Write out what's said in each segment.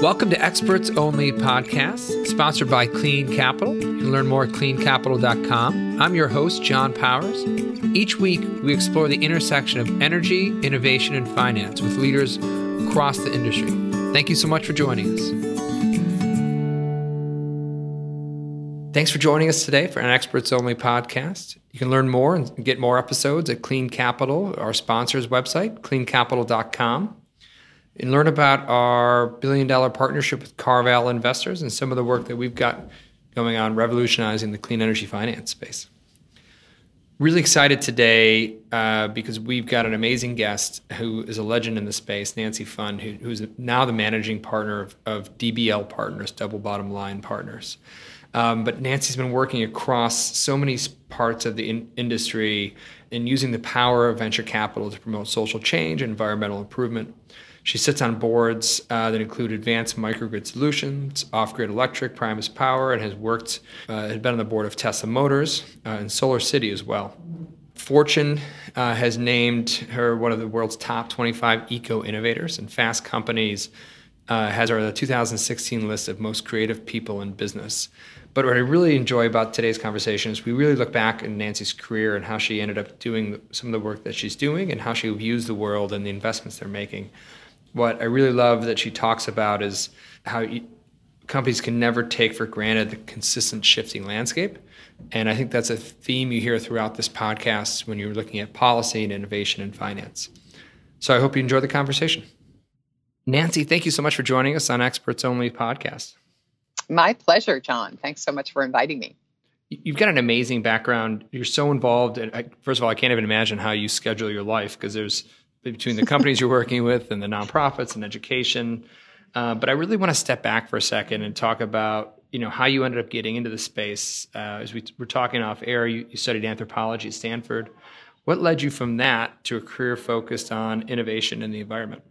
Welcome to Experts Only Podcast, sponsored by Clean Capital. You can learn more at cleancapital.com. I'm your host, John Powers. Each week, we explore the intersection of energy, innovation, and finance with leaders across the industry. Thank you so much for joining us. Thanks for joining us today for an Experts Only podcast. You can learn more and get more episodes at Clean Capital, our sponsor's website, cleancapital.com and learn about our billion dollar partnership with CarVal Investors and some of the work that we've got going on revolutionizing the clean energy finance space. Really excited today uh, because we've got an amazing guest who is a legend in the space, Nancy Pfund, who, who's now the managing partner of, of, DBL Partners, Double Bottom Line Partners. Um, but Nancy's been working across so many parts of the in- industry and using the power of venture capital to promote social change and environmental improvement. She sits on boards uh, that include Advanced Microgrid Solutions, Off Grid Electric, Primus Power, and has worked, uh, had been on the board of Tesla Motors uh, and Solar City as well. Fortune uh, has named her one of the world's top 25 eco innovators, and Fast Companies uh, has her the 2016 list of most creative people in business. But what I really enjoy about today's conversation is we really look back in Nancy's career and how she ended up doing some of the work that she's doing and how she views the world and the investments they're making what I really love that she talks about is how companies can never take for granted the consistent shifting landscape. And I think that's a theme you hear throughout this podcast when you're looking at policy and innovation and finance. So I hope you enjoy the conversation. Nancy, thank you so much for joining us on Experts Only podcast. My pleasure, John. Thanks so much for inviting me. You've got an amazing background. You're so involved. And first of all, I can't even imagine how you schedule your life because there's between the companies you're working with and the nonprofits and education. Uh, but I really want to step back for a second and talk about you know how you ended up getting into the space. Uh, as we were talking off air, you, you, studied anthropology at Stanford. What led you from that to a career focused on innovation in the environment?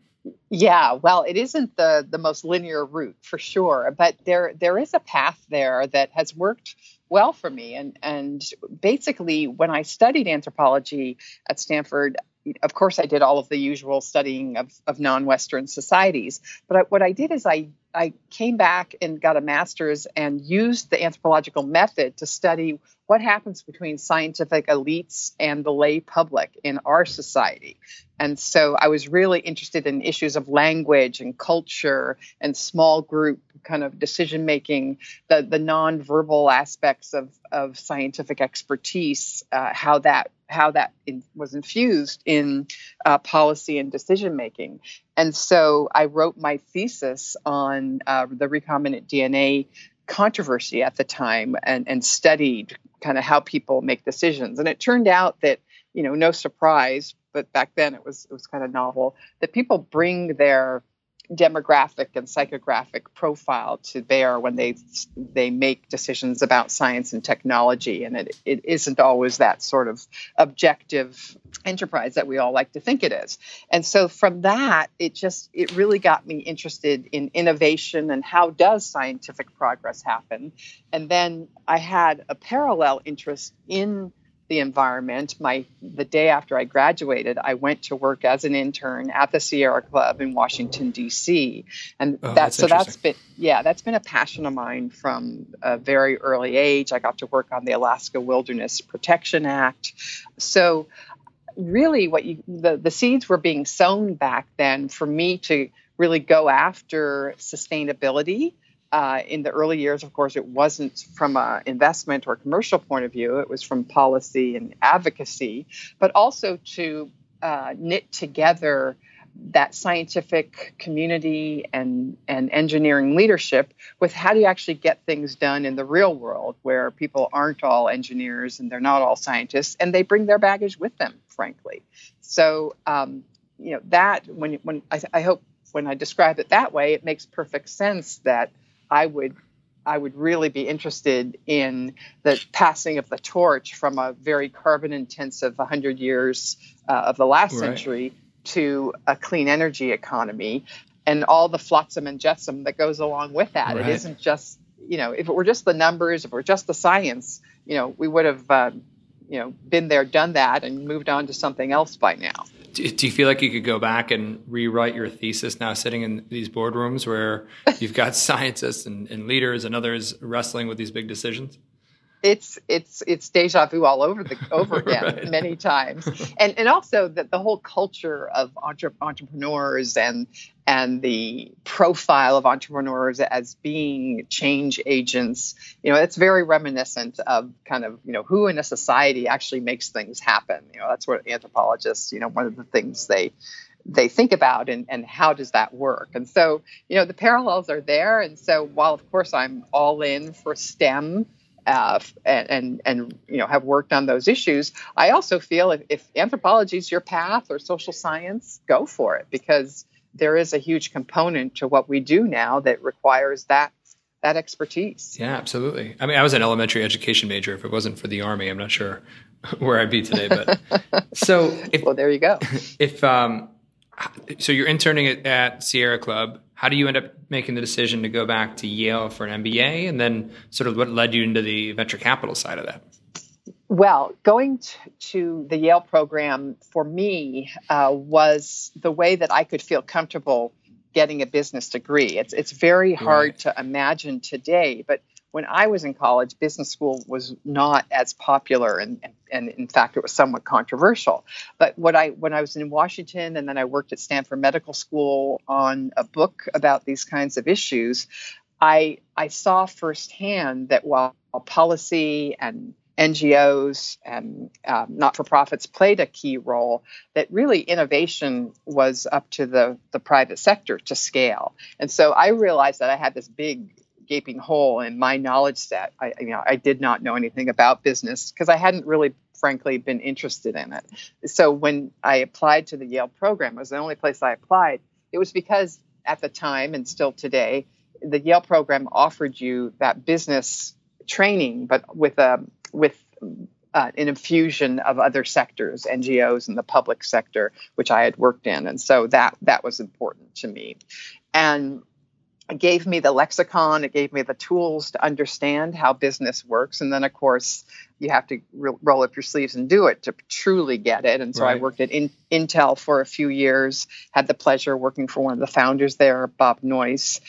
Yeah, well, it isn't the the most linear route for sure, but there there is a path there that has worked well for me. And and basically, when I studied anthropology at Stanford, of course, I did all of the usual studying of, of non-Western societies. But I, what I did is I I came back and got a master's and used the anthropological method to study what happens between scientific elites and the lay public in our society. And so I was really interested in issues of language and culture and small group kind of decision making, the, the nonverbal aspects of, of scientific expertise, uh, how that how that in, was infused in uh, policy and decision making. And so I wrote my thesis on uh, the recombinant DNA controversy at the time and, and studied kind of how people make decisions. And it turned out that, you know, no surprise, but back then it was it was kind of novel that people bring their demographic and psychographic profile to bear when they they make decisions about science and technology. And it, it isn't always that sort of objective enterprise that we all like to think it is. And so from that it just it really got me interested in innovation and how does scientific progress happen? And then i had a parallel interest in the environment. My the day after I graduated, I went to work as an intern at the Sierra Club in Washington D.C. And oh, that so that's been yeah that's been a passion of mine from a very early age. I got to work on the Alaska Wilderness Protection Act. So really, what you the the seeds were being sown back then for me to really go after sustainability uh, in the early years, of course, it wasn't from an investment or commercial point of view. It was from policy and advocacy, but also to uh, knit together that scientific community and, and engineering leadership with how do you actually get things done in the real world where people aren't all engineers and they're not all scientists and they bring their baggage with them, frankly. So, um, you know, that when, when I, I hope when I describe it that way, it makes perfect sense that I would I would really be interested in the passing of the torch from a very carbon intensive 100 years uh, of the last right. century to a clean energy economy and all the flotsam and jetsam that goes along with that. Right. It isn't just, you know, if it were just the numbers, if it were just the science, you know, we would have, uh, you know, been there, done that, and moved on to something else by now. Do, you feel like you could go back and rewrite your thesis now sitting in these boardrooms where you've got scientists and, and leaders and others wrestling with these big decisions? It's it's it's deja vu all over the over again right. many times. And and also that the whole culture of entre- entrepreneurs and and the profile of entrepreneurs as being change agents you know it's very reminiscent of kind of you know who in a society actually makes things happen. You know that's what anthropologists you know one of the things they they think about and, and how does that work? And so you know the parallels are there. And so while of course i'm all in for stem uh, and, and, and you know have worked on those issues. I also feel if, if anthropology is your path or social science, go for it because there is a huge component to what we do now that requires that that expertise. Yeah, absolutely. I mean, I was an elementary education major. If it wasn't for the army, I'm not sure where I'd be today. But so, if, well, there you go. If um, so, you're interning at, Sierra Club how do you end up making the decision to go back to Yale for an MBA? And then, sort of, what led you into the venture capital side of that? Well, going to the Yale program for me uh, was the way that I could feel comfortable getting a business degree. It's it's very hard right. to imagine today, but when I was in college, business school was not as popular, and, and, and, in fact, it was somewhat controversial. But what I when I was in Washington, and then I worked at Stanford Medical School on a book about these kinds of issues, I I saw firsthand that while policy and NGOs and um, not for profits played a key role, that really innovation was up to the, the private sector to scale. And so I realized that I had this big gaping hole in my knowledge set. I, you know, I did not know anything about business because I hadn't really, frankly, been interested in it. So when I applied to the Yale program, it was the only place I applied. It was because at the time and still today, the Yale program offered you that business training, but with a with uh, an infusion of other sectors, NGOs and the public sector, which I had worked in, and so that that was important to me. And it gave me the lexicon it gave me the tools to understand how business works and then of course you have to re- roll up your sleeves and do it to truly get it and so right. i worked at in- intel for a few years had the pleasure working for one of the founders there bob noyce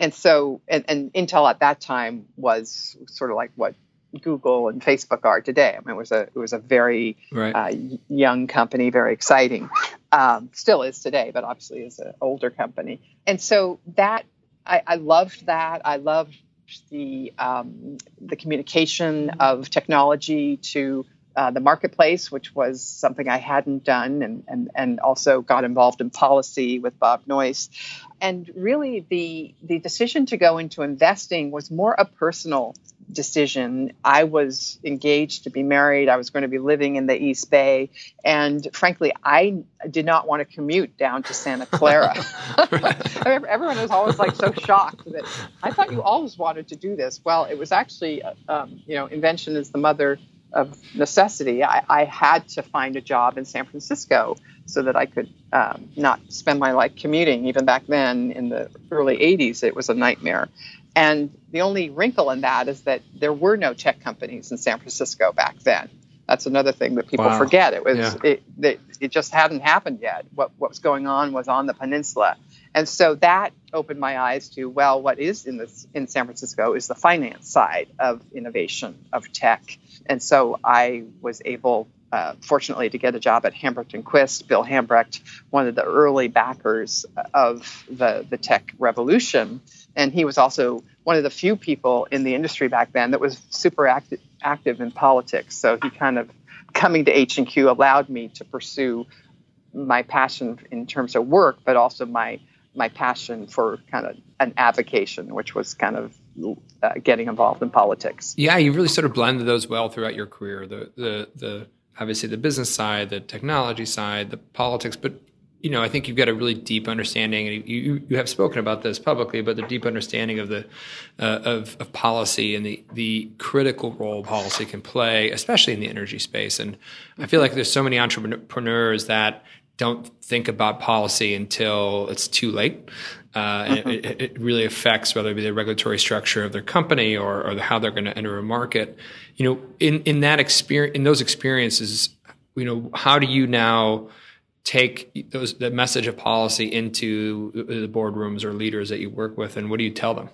and so and, and intel at that time was sort of like what Google and Facebook are today. I mean, it was a it was a very right. uh, young company, very exciting. Um, still is today, but obviously is an older company. And so that I, I loved that. I loved the um, the communication of technology to uh, the marketplace, which was something I hadn't done, and, and, and also got involved in policy with Bob Noyce. And really, the, the decision to go into investing was more a personal decision. I was engaged to be married. I was going to be living in the East Bay. And frankly, I did not want to commute down to Santa Clara. Everyone was always like so shocked that I thought you always wanted to do this. Well, it was actually, uh, um, you know, invention is the mother of necessity. I, I, had to find a job in San Francisco so that I could um, not spend my life commuting. Even back then, in the early 80s, it was a nightmare. And the only wrinkle in that is that there were no tech companies in San Francisco back then. That's another thing that people wow. forget. It was yeah. it, it, it just hadn't happened yet. What what was going on was on the peninsula, and so that opened my eyes to well, what is in this in San Francisco is the finance side of innovation of tech, and so I was able uh, fortunately to get a job at Hambrecht and Quist. Bill Hambrecht, one of the early backers of the, the tech revolution. And he was also one of the few people in the industry back then that was super active, active in politics. So he kind of coming to H&Q allowed me to pursue my passion in terms of work, but also my my passion for kind of an avocation, which was kind of uh, getting involved in politics. Yeah, you really sort of blended those well throughout your career. The the the obviously the business side, the technology side, the politics, but you know, I think you've got a really deep understanding, and you you have spoken about this publicly, but the deep understanding of the uh, of, of policy and the the critical role policy can play, especially in the energy space. And I feel like there's so many entrepreneurs that don't think about policy until it's too late. Uh, it, it, really affects whether it be the regulatory structure of their company or, or how they're going to enter a market. You know, in in that experience, in those experiences, you know, how do you now take those the message of policy into the boardrooms or leaders that you work with, and what do you tell them?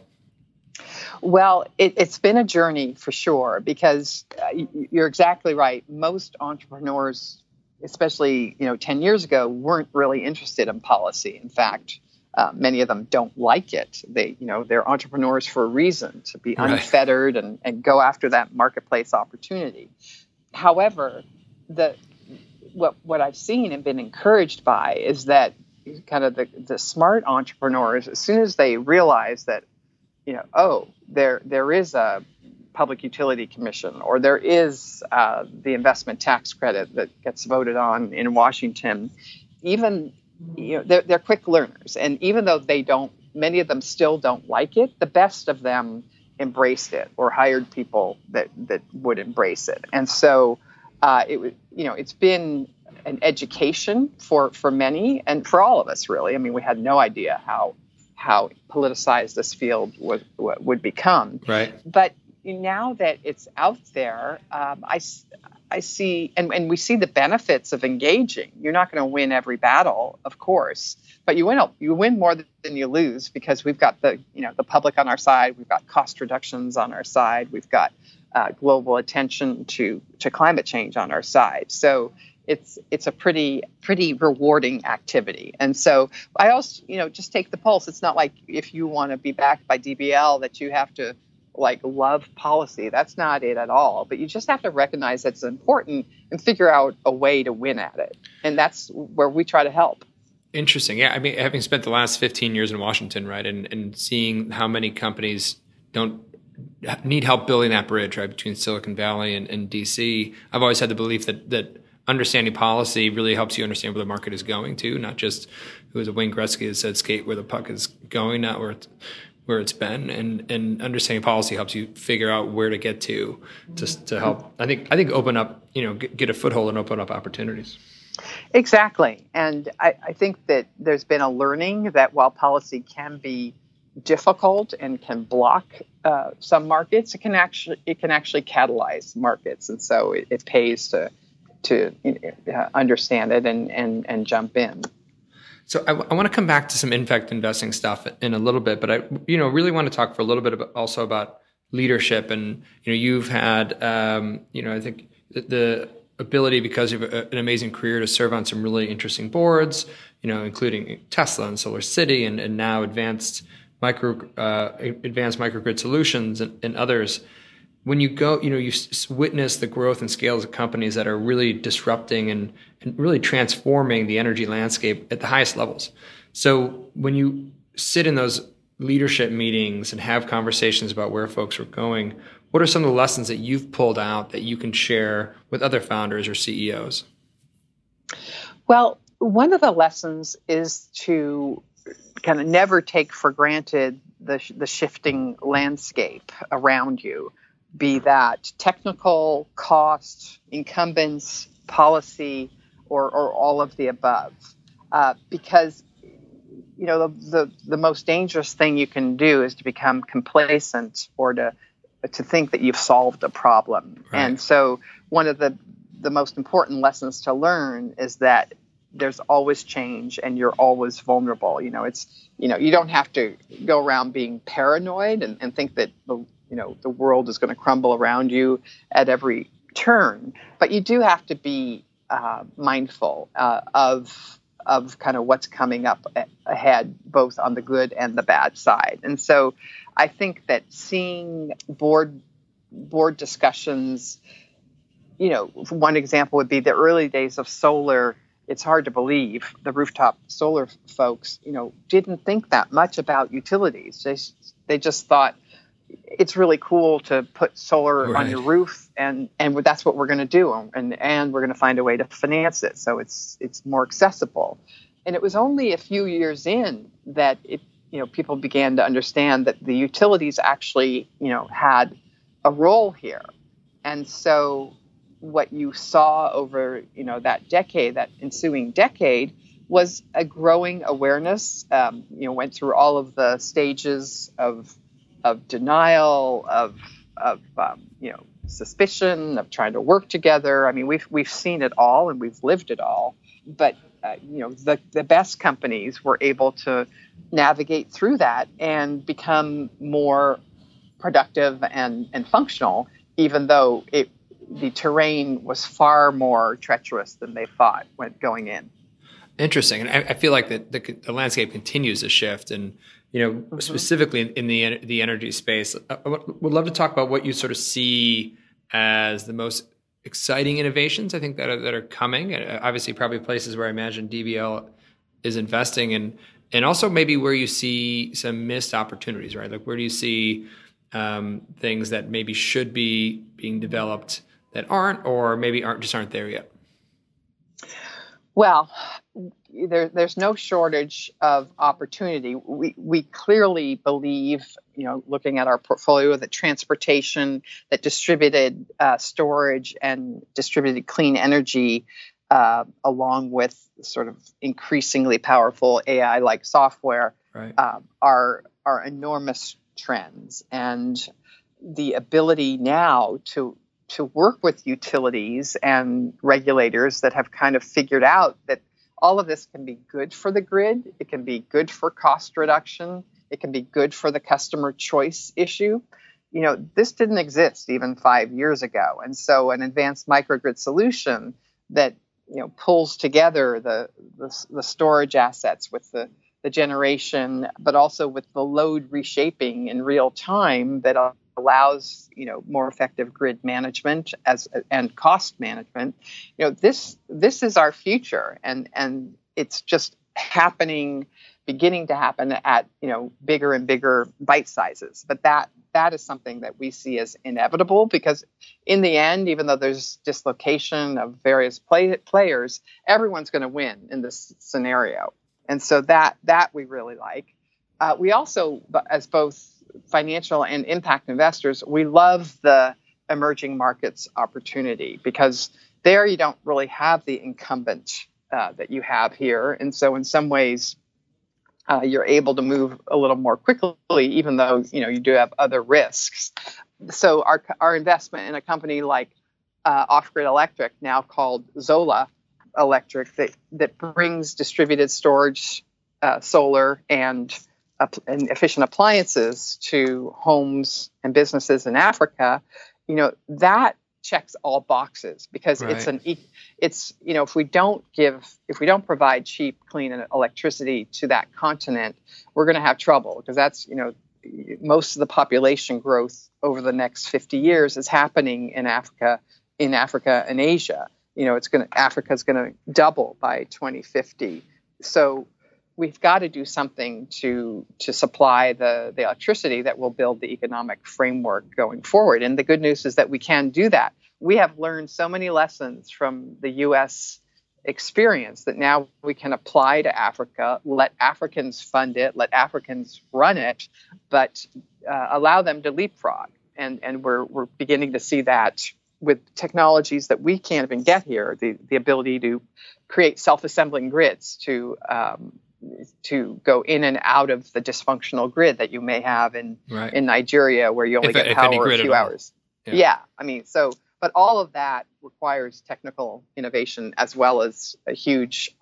Well, it, has been a journey for sure because uh, you're exactly right. Most entrepreneurs, especially you know 10 years ago, weren't really interested in policy. In fact, uh, many of them don't like it. They, you know, they're entrepreneurs for a reason to be right. unfettered and, and go after that marketplace opportunity. However, the what what I've seen and been encouraged by is that kind of the, the smart entrepreneurs, as soon as they realize that, you know, oh, there there is a public utility commission or there is uh, the investment tax credit that gets voted on in Washington, even you know they're, they're quick learners, and even though they don't, many of them still don't like it. The best of them embraced it or hired people that that would embrace it, and so uh, it would you know it's been an education for for many and for all of us really. I mean, we had no idea how how politicized this field would would become. Right. But now that it's out there, um, I I see, and, and we see the benefits of engaging. You're not going to win every battle, of course, but you win you win more than you lose because we've got the you know the public on our side. We've got cost reductions on our side. We've got uh, global attention to to climate change on our side. So it's it's a pretty pretty rewarding activity. And so I also you know just take the pulse. It's not like if you want to be backed by DBL that you have to like love policy. That's not it at all. But you just have to recognize that it's important and figure out a way to win at it. And that's where we try to help. Interesting. Yeah. I mean, having spent the last 15 years in Washington, right, and, and seeing how many companies don't need help building that bridge, right, between Silicon Valley and, and DC, I've always had the belief that, that understanding policy really helps you understand where the market is going to, not just who was a Wayne Gretzky that said skate where the puck is going, not where it's where it's been and and understanding policy helps you figure out where to get to just to help i think i think open up you know get, get a foothold and open up opportunities. Exactly. And I, I think that there's been a learning that while policy can be difficult and can block uh, some markets it can actually it can actually catalyze markets. And so it, it pays to to understand it and and and jump in so I, I want to come back to some impact investing stuff in a little bit, but I, you know, really want to talk for a little bit about, also about leadership. And you know, you've had, um, you know, I think the, the ability because of a, an amazing career to serve on some really interesting boards, you know, including Tesla and Solar City, and, and now advanced micro uh, advanced microgrid solutions and, and others when you go, you know, you witness the growth and scales of companies that are really disrupting and, and really transforming the energy landscape at the highest levels. So when you sit in those leadership meetings and have conversations about where folks are going, what are some of the lessons that you've pulled out that you can share with other founders or CEOs? Well, one of the lessons is to kind of never take for granted the, the shifting landscape around you be that technical, cost, incumbents, policy, or, or all of the above. Uh, because you know the, the, the most dangerous thing you can do is to become complacent or to to think that you've solved a problem. Right. And so one of the the most important lessons to learn is that there's always change and you're always vulnerable. You know, it's you know, you don't have to go around being paranoid and, and think that the you know the world is going to crumble around you at every turn. But you do have to be uh, mindful uh, of of kind of what's coming up ahead both on the good and the bad side. And so i think that seeing board board discussions you know one example would be the early days of solar. It's hard to believe the rooftop solar folks you know didn't think that much about utilities. They, they just thought it's really cool to put solar right. on your roof and and that's what we're going to do and and we're going to find a way to finance it so it's it's more accessible and it was only a few years in that it you know people began to understand that the utilities actually you know had a role here and so what you saw over you know that decade that ensuing decade was a growing awareness um, you know went through all of the stages of of denial, of of um, you know suspicion, of trying to work together. I mean, we've we've seen it all and we've lived it all. But uh, you know, the, the best companies were able to navigate through that and become more productive and, and functional, even though it, the terrain was far more treacherous than they thought when going in. Interesting, and I, I feel like the, the, the, landscape continues to shift, and you know, mm-hmm. specifically in, in, the the energy space. I would love to talk about what you sort of see as the most exciting innovations. I think that are, that are coming. Uh, obviously, probably places where I imagine DBL is investing, and and also maybe where you see some missed opportunities. Right, like where do you see um, things that maybe should be being developed that aren't, or maybe aren't just aren't there yet? Well, there, there's no shortage of opportunity. We, we clearly believe, you know, looking at our portfolio, that transportation, that distributed uh, storage, and distributed clean energy, uh, along with sort of increasingly powerful AI-like software, right. uh, are are enormous trends, and the ability now to to work with utilities and regulators that have kind of figured out that all of this can be good for the grid, it can be good for cost reduction, it can be good for the customer choice issue. You know, this didn't exist even five years ago. And so an advanced microgrid solution that, you know, pulls together the, the, the storage assets with the, the generation, but also with the load reshaping in real time that allows you know more effective grid management as and cost management you know this this is our future. And and it's just happening beginning to happen at you know bigger and bigger bite sizes. But that that is something that we see as inevitable because in the end even though there's dislocation of various play, players everyone's going to win in this scenario. And so that that we really like. Uh, we also as both financial and impact investors, we love the emerging markets opportunity because there you don't really have the incumbent uh, that you have here. And so, in some ways, uh, you're able to move a little more quickly, even though you know you do have other risks. So, our our investment in a company like uh, Off Grid Electric, now called Zola Electric, that that brings distributed storage, uh, solar, and and efficient appliances to homes and businesses in Africa, you know, that checks all boxes because right. it's an it's you know if we don't give if we don't provide cheap clean electricity to that continent we're going to have trouble because that's you know most of the population growth over the next 50 years is happening in Africa in Africa and Asia you know it's going to Africa is going to double by 2050 so we've got to do something to to supply the the electricity that will build the economic framework going forward. And the good news is that we can do that. We have learned so many lessons from the U.S. experience that now we can apply to Africa. Let Africans fund it. Let Africans run it, but uh, allow them to leapfrog. And and we're we're beginning to see that with technologies that we can't even get here. The the ability to create self-assembling grids to um, to go in and out of the dysfunctional grid that you may have in right. in Nigeria, where you only if, get power a few hours. Yeah. yeah, I mean, so but all of that requires technical innovation as well as a huge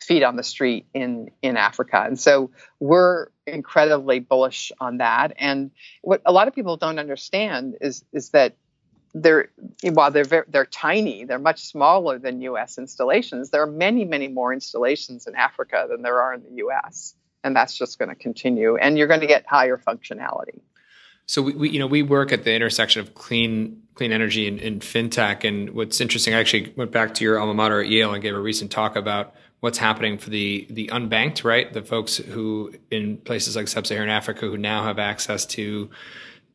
feet on the street in in Africa, and so we're incredibly bullish on that. And what a lot of people don't understand is is that they're while they're very, they're tiny, they're much smaller than U.S. installations. There are many, many more installations in Africa than there are in the U.S. And that's just going to continue. And you're going to get higher functionality. So we, we, you know, we work at the intersection of clean, clean energy and, and, fintech. And what's interesting, I actually went back to your alma mater at Yale and gave a recent talk about what's happening for the the unbanked, right? The folks who in places like sub-Saharan Africa who now have access to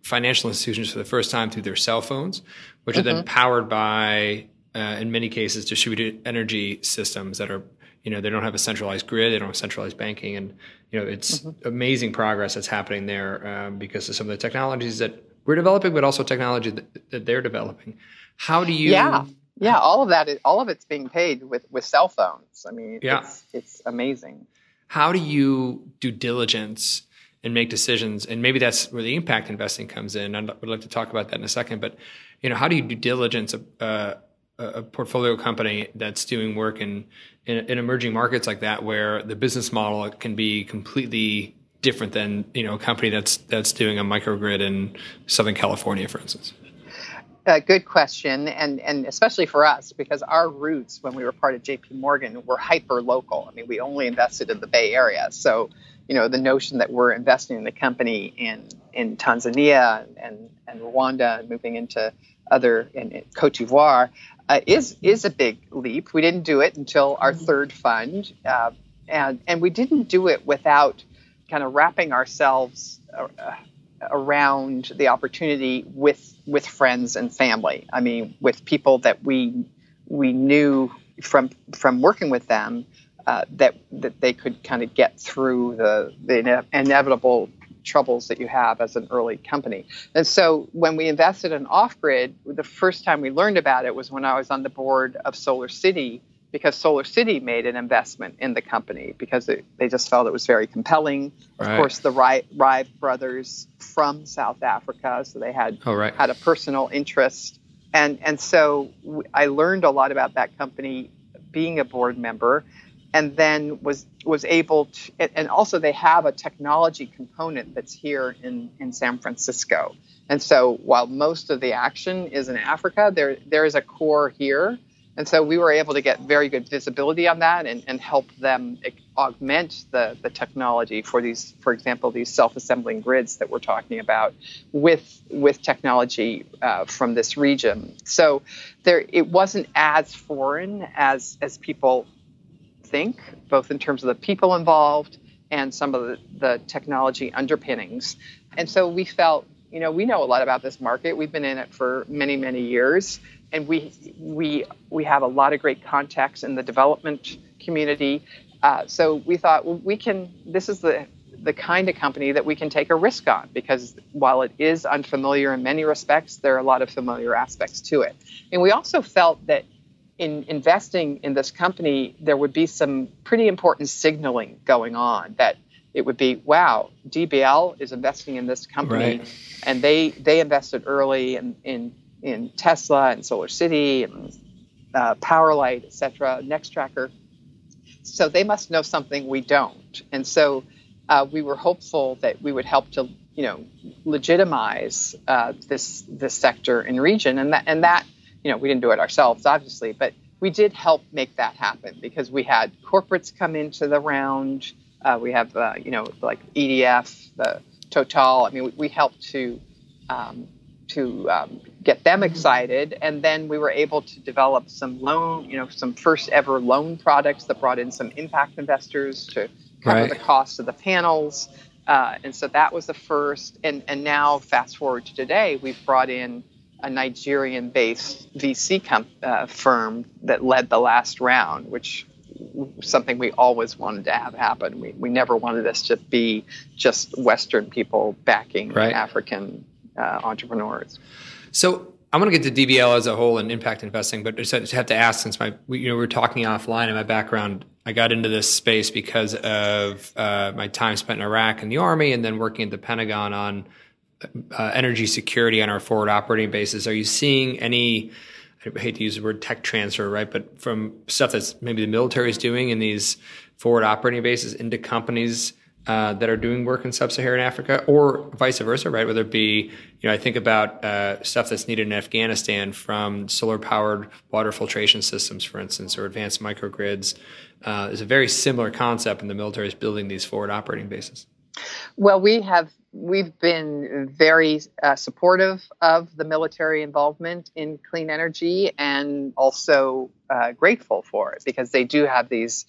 financial institutions for the first time through their cell phones, which mm-hmm. are then mm-hmm. powered by, uh, in many cases, distributed energy systems that are, you know, they don't have a centralized grid, they don't have centralized banking, and you know, it's mm-hmm. amazing progress that's happening there um, because of some of the technologies that we're developing, but also technology that, that they're developing. How do you? Yeah. Yeah, all of that, is, all of it's being paid with, with cell phones. I mean, yeah. it's, it's amazing. How do you do diligence and make decisions. And maybe that's where the impact investing comes in. I would like to talk about that in a second. But you know, how do you do diligence a, a portfolio company that's doing work in, in, in emerging markets like that, where the business model can be completely different than you know a company that's that's doing a microgrid in Southern California, for instance? Uh, good question, and and especially for us because our roots when we were part of J.P. Morgan were hyper local. I mean, we only invested in the Bay Area, so you know the notion that we're investing in the company in in Tanzania and and Rwanda, and moving into other in, in Cote d'Ivoire, uh, is is a big leap. We didn't do it until our third fund, uh, and and we didn't do it without kind of wrapping ourselves uh, around the opportunity with with friends and family. I mean, with people that we we knew from from working with them uh, that that they could kind of get through the the ine- inevitable troubles that you have as an early company. And so when we invested in off grid, the first time we learned about it was when I was on the board of Solar City because Solar City made an investment in the company because it, they just felt it was very compelling. Right. Of course, the Rive brothers from South Africa, so they had oh, right. had a personal interest, and and so I learned a lot about that company being a board member, and then was was able to, and also they have a technology component that's here in in San Francisco. And so while most of the action is in Africa, there there is a core here and so we were able to get very good visibility on that and, and help them augment the, the technology for these, for example, these self-assembling grids that we're talking about with with technology uh, from this region. So there, it wasn't as foreign as as people think, both in terms of the people involved and some of the, the technology underpinnings. And so we felt, you know, we know a lot about this market. We've been in it for many, many years and we we we have a lot of great contacts in the development community. Uh, so we thought well, we can. This is the the kind of company that we can take a risk on because while it is unfamiliar in many respects, there are a lot of familiar aspects to it. And we also felt that in investing in this company, there would be some pretty important signaling going on that it would be, wow, DBL is investing in this company, right. and they they invested early in, in in Tesla and Solar City and uh, Powerlight, et cetera, Nextracker. So they must know something we don't. And so uh, we were hopeful that we would help to, you know, legitimize uh, this this sector and region. And that and that, you know, we didn't do it ourselves, obviously, but we did help make that happen because we had corporates come into the round. Uh, we have, uh, you know, like EDF, the Total. I mean, we, we helped to um, to um, get them excited. And then we were able to develop some loan, you know, some first ever loan products that brought in some impact investors to cover right. the cost of the panels. Uh, and so that was the first. And, and now, fast forward to today, we've brought in a Nigerian based VC com- uh, firm that led the last round, which something we always wanted to have happen. We, we never wanted this to be just Western people backing right. African uh, entrepreneurs. So I'm going to get to DBL as a whole and impact investing, but I just have to ask since my we, you know we were talking offline in my background, I got into this space because of uh, my time spent in Iraq and the Army, and then working at the Pentagon on uh, energy security on our forward operating bases. Are you seeing any? I hate to use the word tech transfer, right? But from stuff that's maybe the military is doing in these forward operating bases into companies uh, that are doing work in sub-Saharan Africa, or vice versa, right? Whether it be, you know, I think about uh, stuff that's needed in Afghanistan from solar-powered water filtration systems, for instance, or advanced microgrids. Uh, there's a very similar concept, and the military is building these forward operating bases. Well, we have we've been very uh, supportive of the military involvement in clean energy, and also uh, grateful for it because they do have these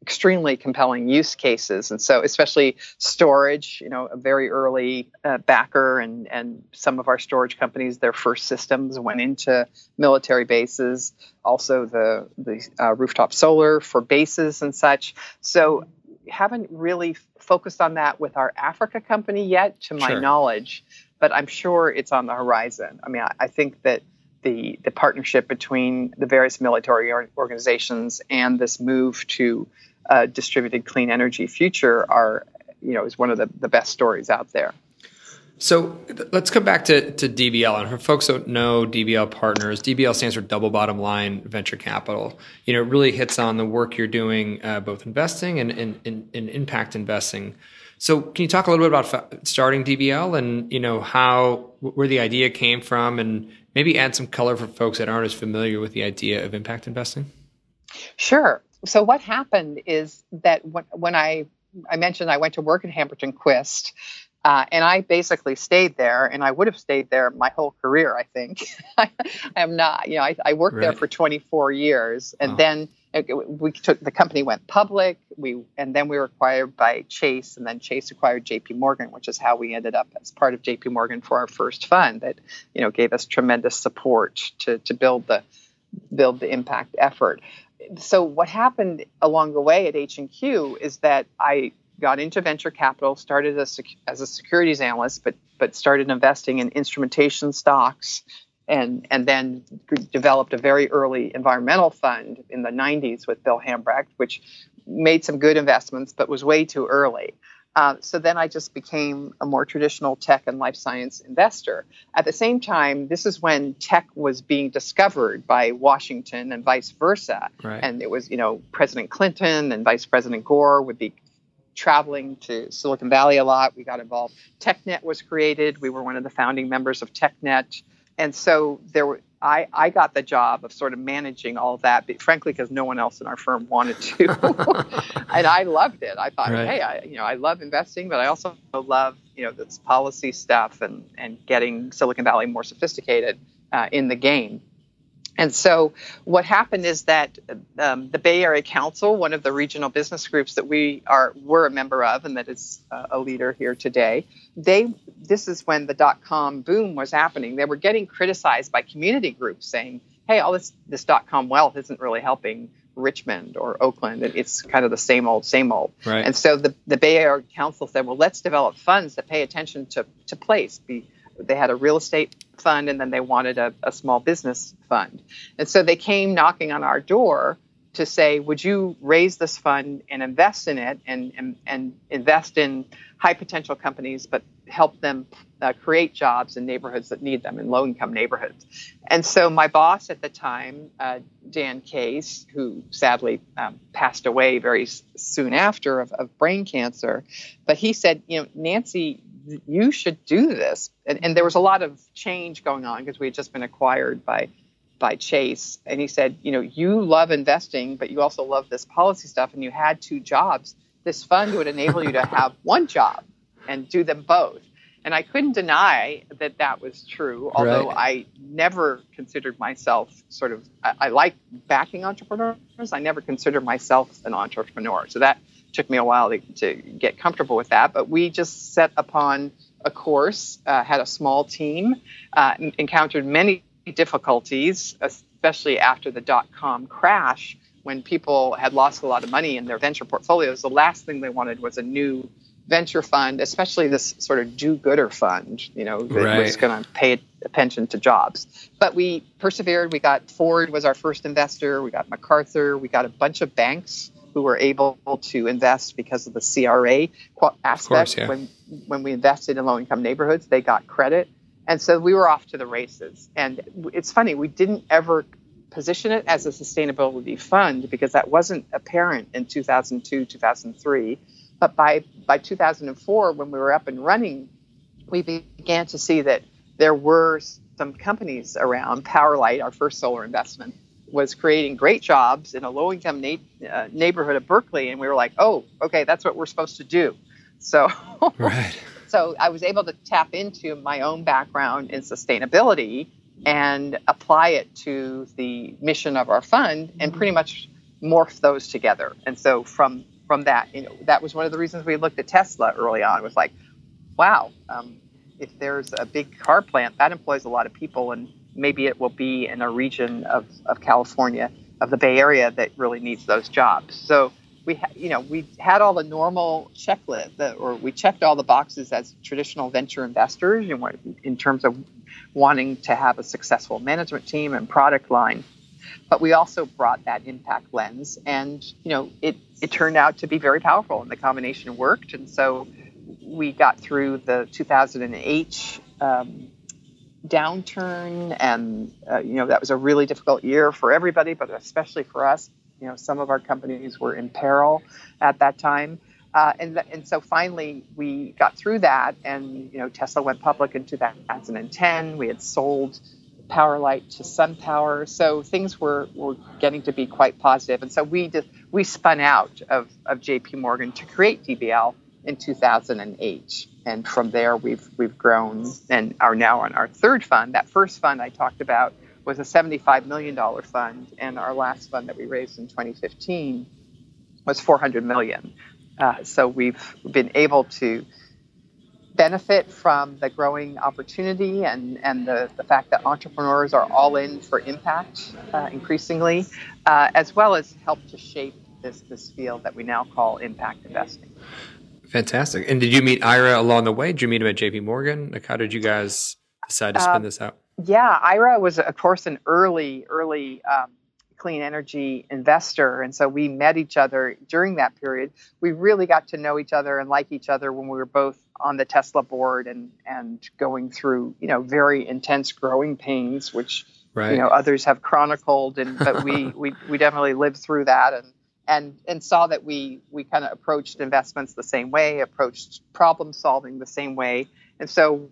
extremely compelling use cases. And so, especially storage, you know, a very early uh, backer, and, and some of our storage companies, their first systems went into military bases, also the, the uh, rooftop solar for bases and such. So, haven't really focused on that with our Africa company yet, to my sure. knowledge, but I'm sure it's on the horizon. I mean, I, I think that the, the partnership between the various military organizations and this move to uh, distributed clean energy future are, you know, is one of the, the best stories out there. So let's come back to, to DBL. And for folks don't know DBL Partners, DBL stands for Double Bottom Line Venture Capital. You know, it really hits on the work you're doing, uh, both investing and, and, and, and, impact investing. So can you talk a little bit about starting DBL and, you know, how, where the idea came from and maybe add some color for folks that aren't as familiar with the idea of impact investing? Sure. So what happened is that when, when I I mentioned I went to work at Hambrecht and Quist, uh, and I basically stayed there, and I would have stayed there my whole career. I think I am not. You know, I, I worked right. there for 24 years, and oh. then it, we took the company went public. We and then we were acquired by Chase, and then Chase acquired J.P. Morgan, which is how we ended up as part of J.P. Morgan for our first fund. That you know gave us tremendous support to to build the build the impact effort. So what happened along the way at H and Q is that I got into venture capital, started as, as a securities analyst, but but started investing in instrumentation stocks, and and then developed a very early environmental fund in the 90s with Bill Hambrecht, which made some good investments, but was way too early. Uh, so then I just became a more traditional tech and life science investor. At the same time, this is when tech was being discovered by Washington and vice versa. Right. And it was, you know, President Clinton and Vice President Gore would be traveling to Silicon Valley a lot. We got involved. TechNet was created. We were one of the founding members of TechNet. And so there were, I, I got the job of sort of managing all that, but frankly, because no one else in our firm wanted to. and I loved it. I thought, right. hey, I, you know, I love investing, but I also love, you know, this policy stuff and, and getting Silicon Valley more sophisticated uh, in the game. And so, what happened is that um, the Bay Area Council, one of the regional business groups that we are were a member of, and that is uh, a leader here today, they this is when the dot com boom was happening. They were getting criticized by community groups, saying, "Hey, all this this dot com wealth isn't really helping." Richmond or Oakland. It's kind of the same old, same old. Right. And so the, the Bay Area Council said, well, let's develop funds that pay attention to, to place, be, they had a real estate fund and then they wanted a, a small business fund. And so they came knocking on our door to say, would you raise this fund and invest in it and, and, and invest in high potential companies, but help them uh, create jobs in neighborhoods that need them, in low income neighborhoods? And so my boss at the time, uh, Dan Case, who sadly um, passed away very soon after of, of brain cancer, but he said, you know, Nancy, you should do this. And, and there was a lot of change going on because we had just been acquired by by Chase. And he said, you know, you love investing, but you also love this policy stuff, and you had two jobs. This fund would enable you to have one job and do them both. And I couldn't deny that that was true, although right. I never considered myself sort of, I, I like backing entrepreneurs. I never considered myself an entrepreneur. So that took me a while to, to get comfortable with that, but we just set upon a course, uh, had a small team, uh, encountered many difficulties, especially after the dot com crash when people had lost a lot of money in their venture portfolios. The last thing they wanted was a new venture fund, especially this sort of do-gooder fund, you know, that right. was going to pay attention to jobs. But we persevered. We got Ford was our first investor. We got MacArthur. We got a bunch of banks who were able to invest because of the CRA aspect. Course, yeah. When when we invested in low income neighborhoods, they got credit, and so we were off to the races. And it's funny, we didn't ever position it as a sustainability fund because that wasn't apparent in 2002, 2003. But by by 2004, when we were up and running, we began to see that there were some companies around Powerlight, our first solar investment, was creating great jobs in a low income na- uh, neighborhood of Berkeley. And we were like, oh, okay, that's what we're supposed to do. So, right. so I was able to tap into my own background in sustainability and apply it to the mission of our fund and pretty much morph those together. And so from from that, you know, that was one of the reasons we looked at Tesla early on. It was like, wow, um, if there's a big car plant that employs a lot of people and maybe it will be in a region of, of California, of the Bay Area that really needs those jobs. So we, ha- you know, we had all the normal checklist, or we checked all the boxes as traditional venture investors, you know, in terms of wanting to have a successful management team and product line. But we also brought that impact lens, and you know, it it turned out to be very powerful, and the combination worked. And so we got through the 2008 um, downturn, and uh, you know that was a really difficult year for everybody, but especially for us. You know, some of our companies were in peril at that time. Uh, and, th- and so finally we got through that and you know tesla went public in 2010 we had sold powerlight to sunpower so things were, were getting to be quite positive and so we just we spun out of, of jp morgan to create dbl in 2008 and from there we've we've grown and are now on our third fund. That first fund i talked about was a $75 million fund and our last fund that we raised in 2015 was 400 million. Uh, so we've been able to benefit from the growing opportunity and, and the, the fact that entrepreneurs are all in for impact uh, increasingly, uh, as well as help to shape this, this field that we now call impact investing. Fantastic. And did you meet Ira along the way? Did you meet him at JP Morgan? Like, how did you guys decide to spin uh, this out? Yeah, Ira was, of course, an early, early um, clean energy investor. And so we met each other during that period. We really got to know each other and like each other when we were both on the Tesla board and, and going through, you know, very intense growing pains, which, right. you know, others have chronicled. And, but we, we, we definitely lived through that and, and, and saw that we, we kind of approached investments the same way, approached problem solving the same way. And so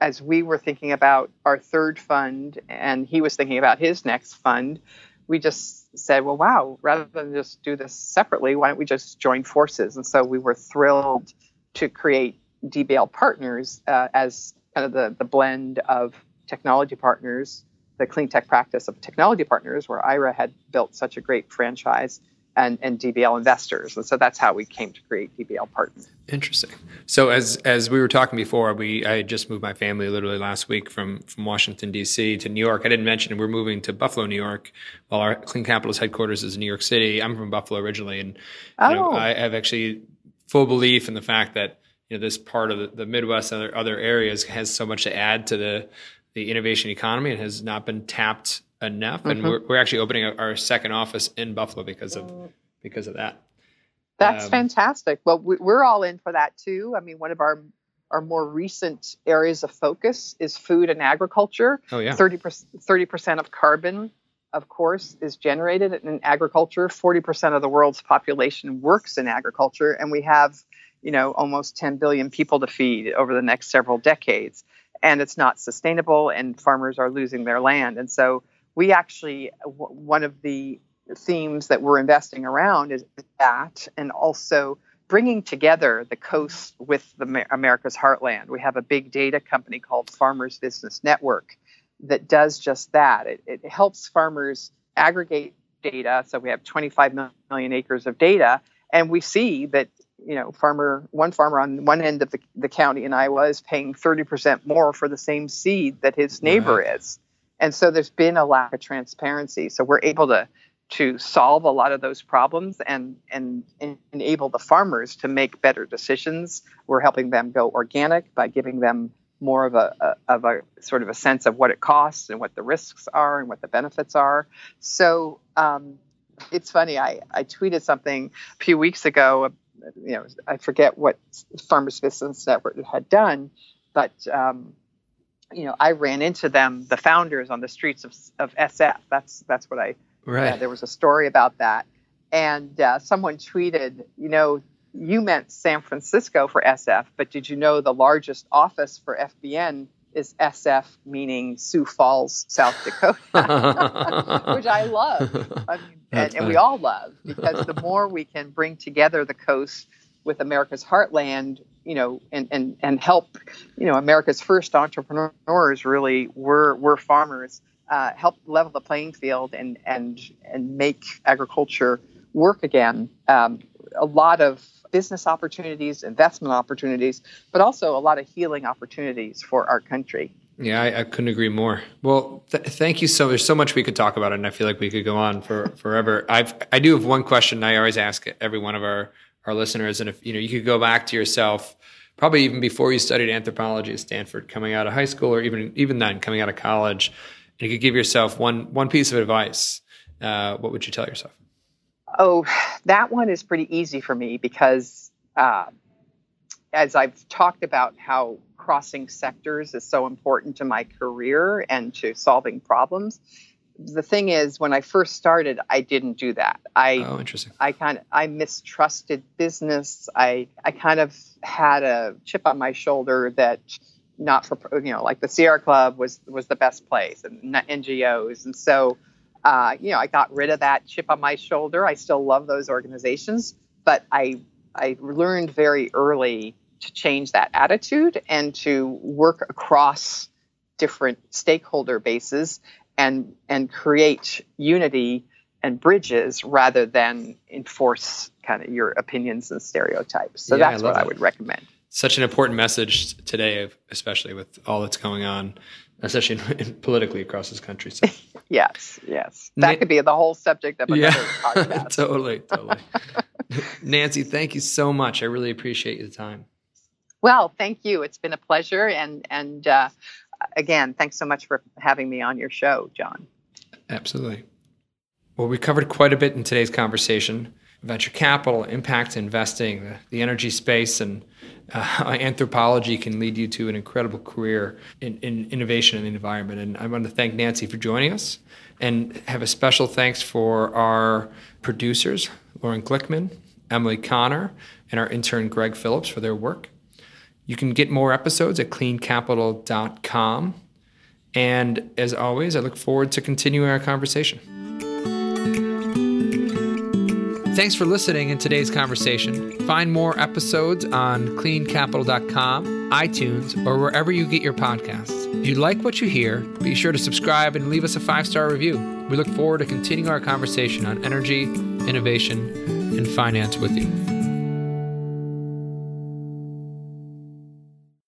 as we were thinking about our third fund and he was thinking about his next fund, we just said, well, wow, rather than just do this separately, why don't we just join forces? And so we were thrilled to create DBL Partners uh, as kind of the, the blend of technology partners, the clean tech practice of technology partners, where Ira had built such a great franchise and, and DBL investors. And so that's how we came to create DBL Partners. Interesting. So as as we were talking before, we I just moved my family literally last week from from Washington D.C. to New York. I didn't mention we're moving to Buffalo, New York, while our Clean Capital's headquarters is in New York City. I'm from Buffalo originally, and oh. know, I have actually full belief in the fact that you know this part of the, the Midwest and other, other areas has so much to add to the the innovation economy and has not been tapped enough. Mm-hmm. And we're, we're actually opening our second office in Buffalo because of because of that. That's um, fantastic. Well, we're all in for that too. I mean, one of our our more recent areas of focus is food and agriculture. Oh yeah, thirty percent thirty percent of carbon, of course, is generated in agriculture. Forty percent of the world's population works in agriculture, and we have, you know, almost ten billion people to feed over the next several decades. And it's not sustainable, and farmers are losing their land. And so we actually one of the themes that we're investing around is that and also bringing together the coast with the America's heartland. We have a big data company called Farmers Business Network that does just that. It, it helps farmers aggregate data. So we have 25 million acres of data, and we see that you know farmer one farmer on one end of the, the county in Iowa is paying 30% more for the same seed that his neighbor right. is. And so there's been a lack of transparency. So we're able to to solve a lot of those problems and, and, and enable the farmers to make better decisions. We're helping them go organic by giving them more of a, a, of a sort of a sense of what it costs and what the risks are and what the benefits are. So um, it's funny. I, I tweeted something a few weeks ago. You know, I forget what Farmers Business Network had done, but um, you know, I ran into them, the founders, on the streets of, of SF. That's that's what I Right. Uh, there was a story about that. And uh, someone tweeted, you know, you meant San Francisco for SF, but did you know the largest office for FBN is SF, meaning Sioux Falls, South Dakota, which I love. I mean, and, and we all love because the more we can bring together the coast with America's heartland, you know, and, and, and help, you know, America's first entrepreneurs really were, were farmers uh, help level the playing field and and and make agriculture work again. Um, a lot of business opportunities, investment opportunities, but also a lot of healing opportunities for our country. Yeah, I, I couldn't agree more. Well, th- thank you so. There's so much we could talk about, and I feel like we could go on for forever. I've I do have one question I always ask every one of our our listeners, and if you know you could go back to yourself, probably even before you studied anthropology at Stanford, coming out of high school, or even even then coming out of college, and you could give yourself one one piece of advice, uh, what would you tell yourself? Oh, that one is pretty easy for me because uh, as I've talked about how crossing sectors is so important to my career and to solving problems. The thing is, when I first started, I didn't do that. I oh, interesting. I kind of I mistrusted business. I I kind of had a chip on my shoulder that not for you know like the Sierra Club was was the best place and NGOs and so uh, you know I got rid of that chip on my shoulder. I still love those organizations, but I I learned very early to change that attitude and to work across different stakeholder bases and and create unity and bridges rather than enforce kind of your opinions and stereotypes. So yeah, that's I what that. I would recommend. Such an important message today, especially with all that's going on, especially politically across this country. So. yes, yes, that Na- could be the whole subject of another yeah, podcast. totally, totally. Nancy, thank you so much. I really appreciate your time. Well, thank you. It's been a pleasure, and and uh, again, thanks so much for having me on your show, John. Absolutely. Well, we covered quite a bit in today's conversation venture capital, impact investing, the, the energy space, and uh, anthropology can lead you to an incredible career in, in, innovation and the environment. And I want to thank Nancy for joining us and have a special thanks for our producers, Lauren Glickman, Emily Connor, and our intern, Greg Phillips, for their work. You can get more episodes at cleancapital.com. And as always, I look forward to continuing our conversation. Thanks for listening in today's conversation. Find more episodes on cleancapital.com, iTunes, or wherever you get your podcasts. If you like what you hear, be sure to subscribe and leave us a five star review. We look forward to continuing our conversation on energy, innovation, and finance with you.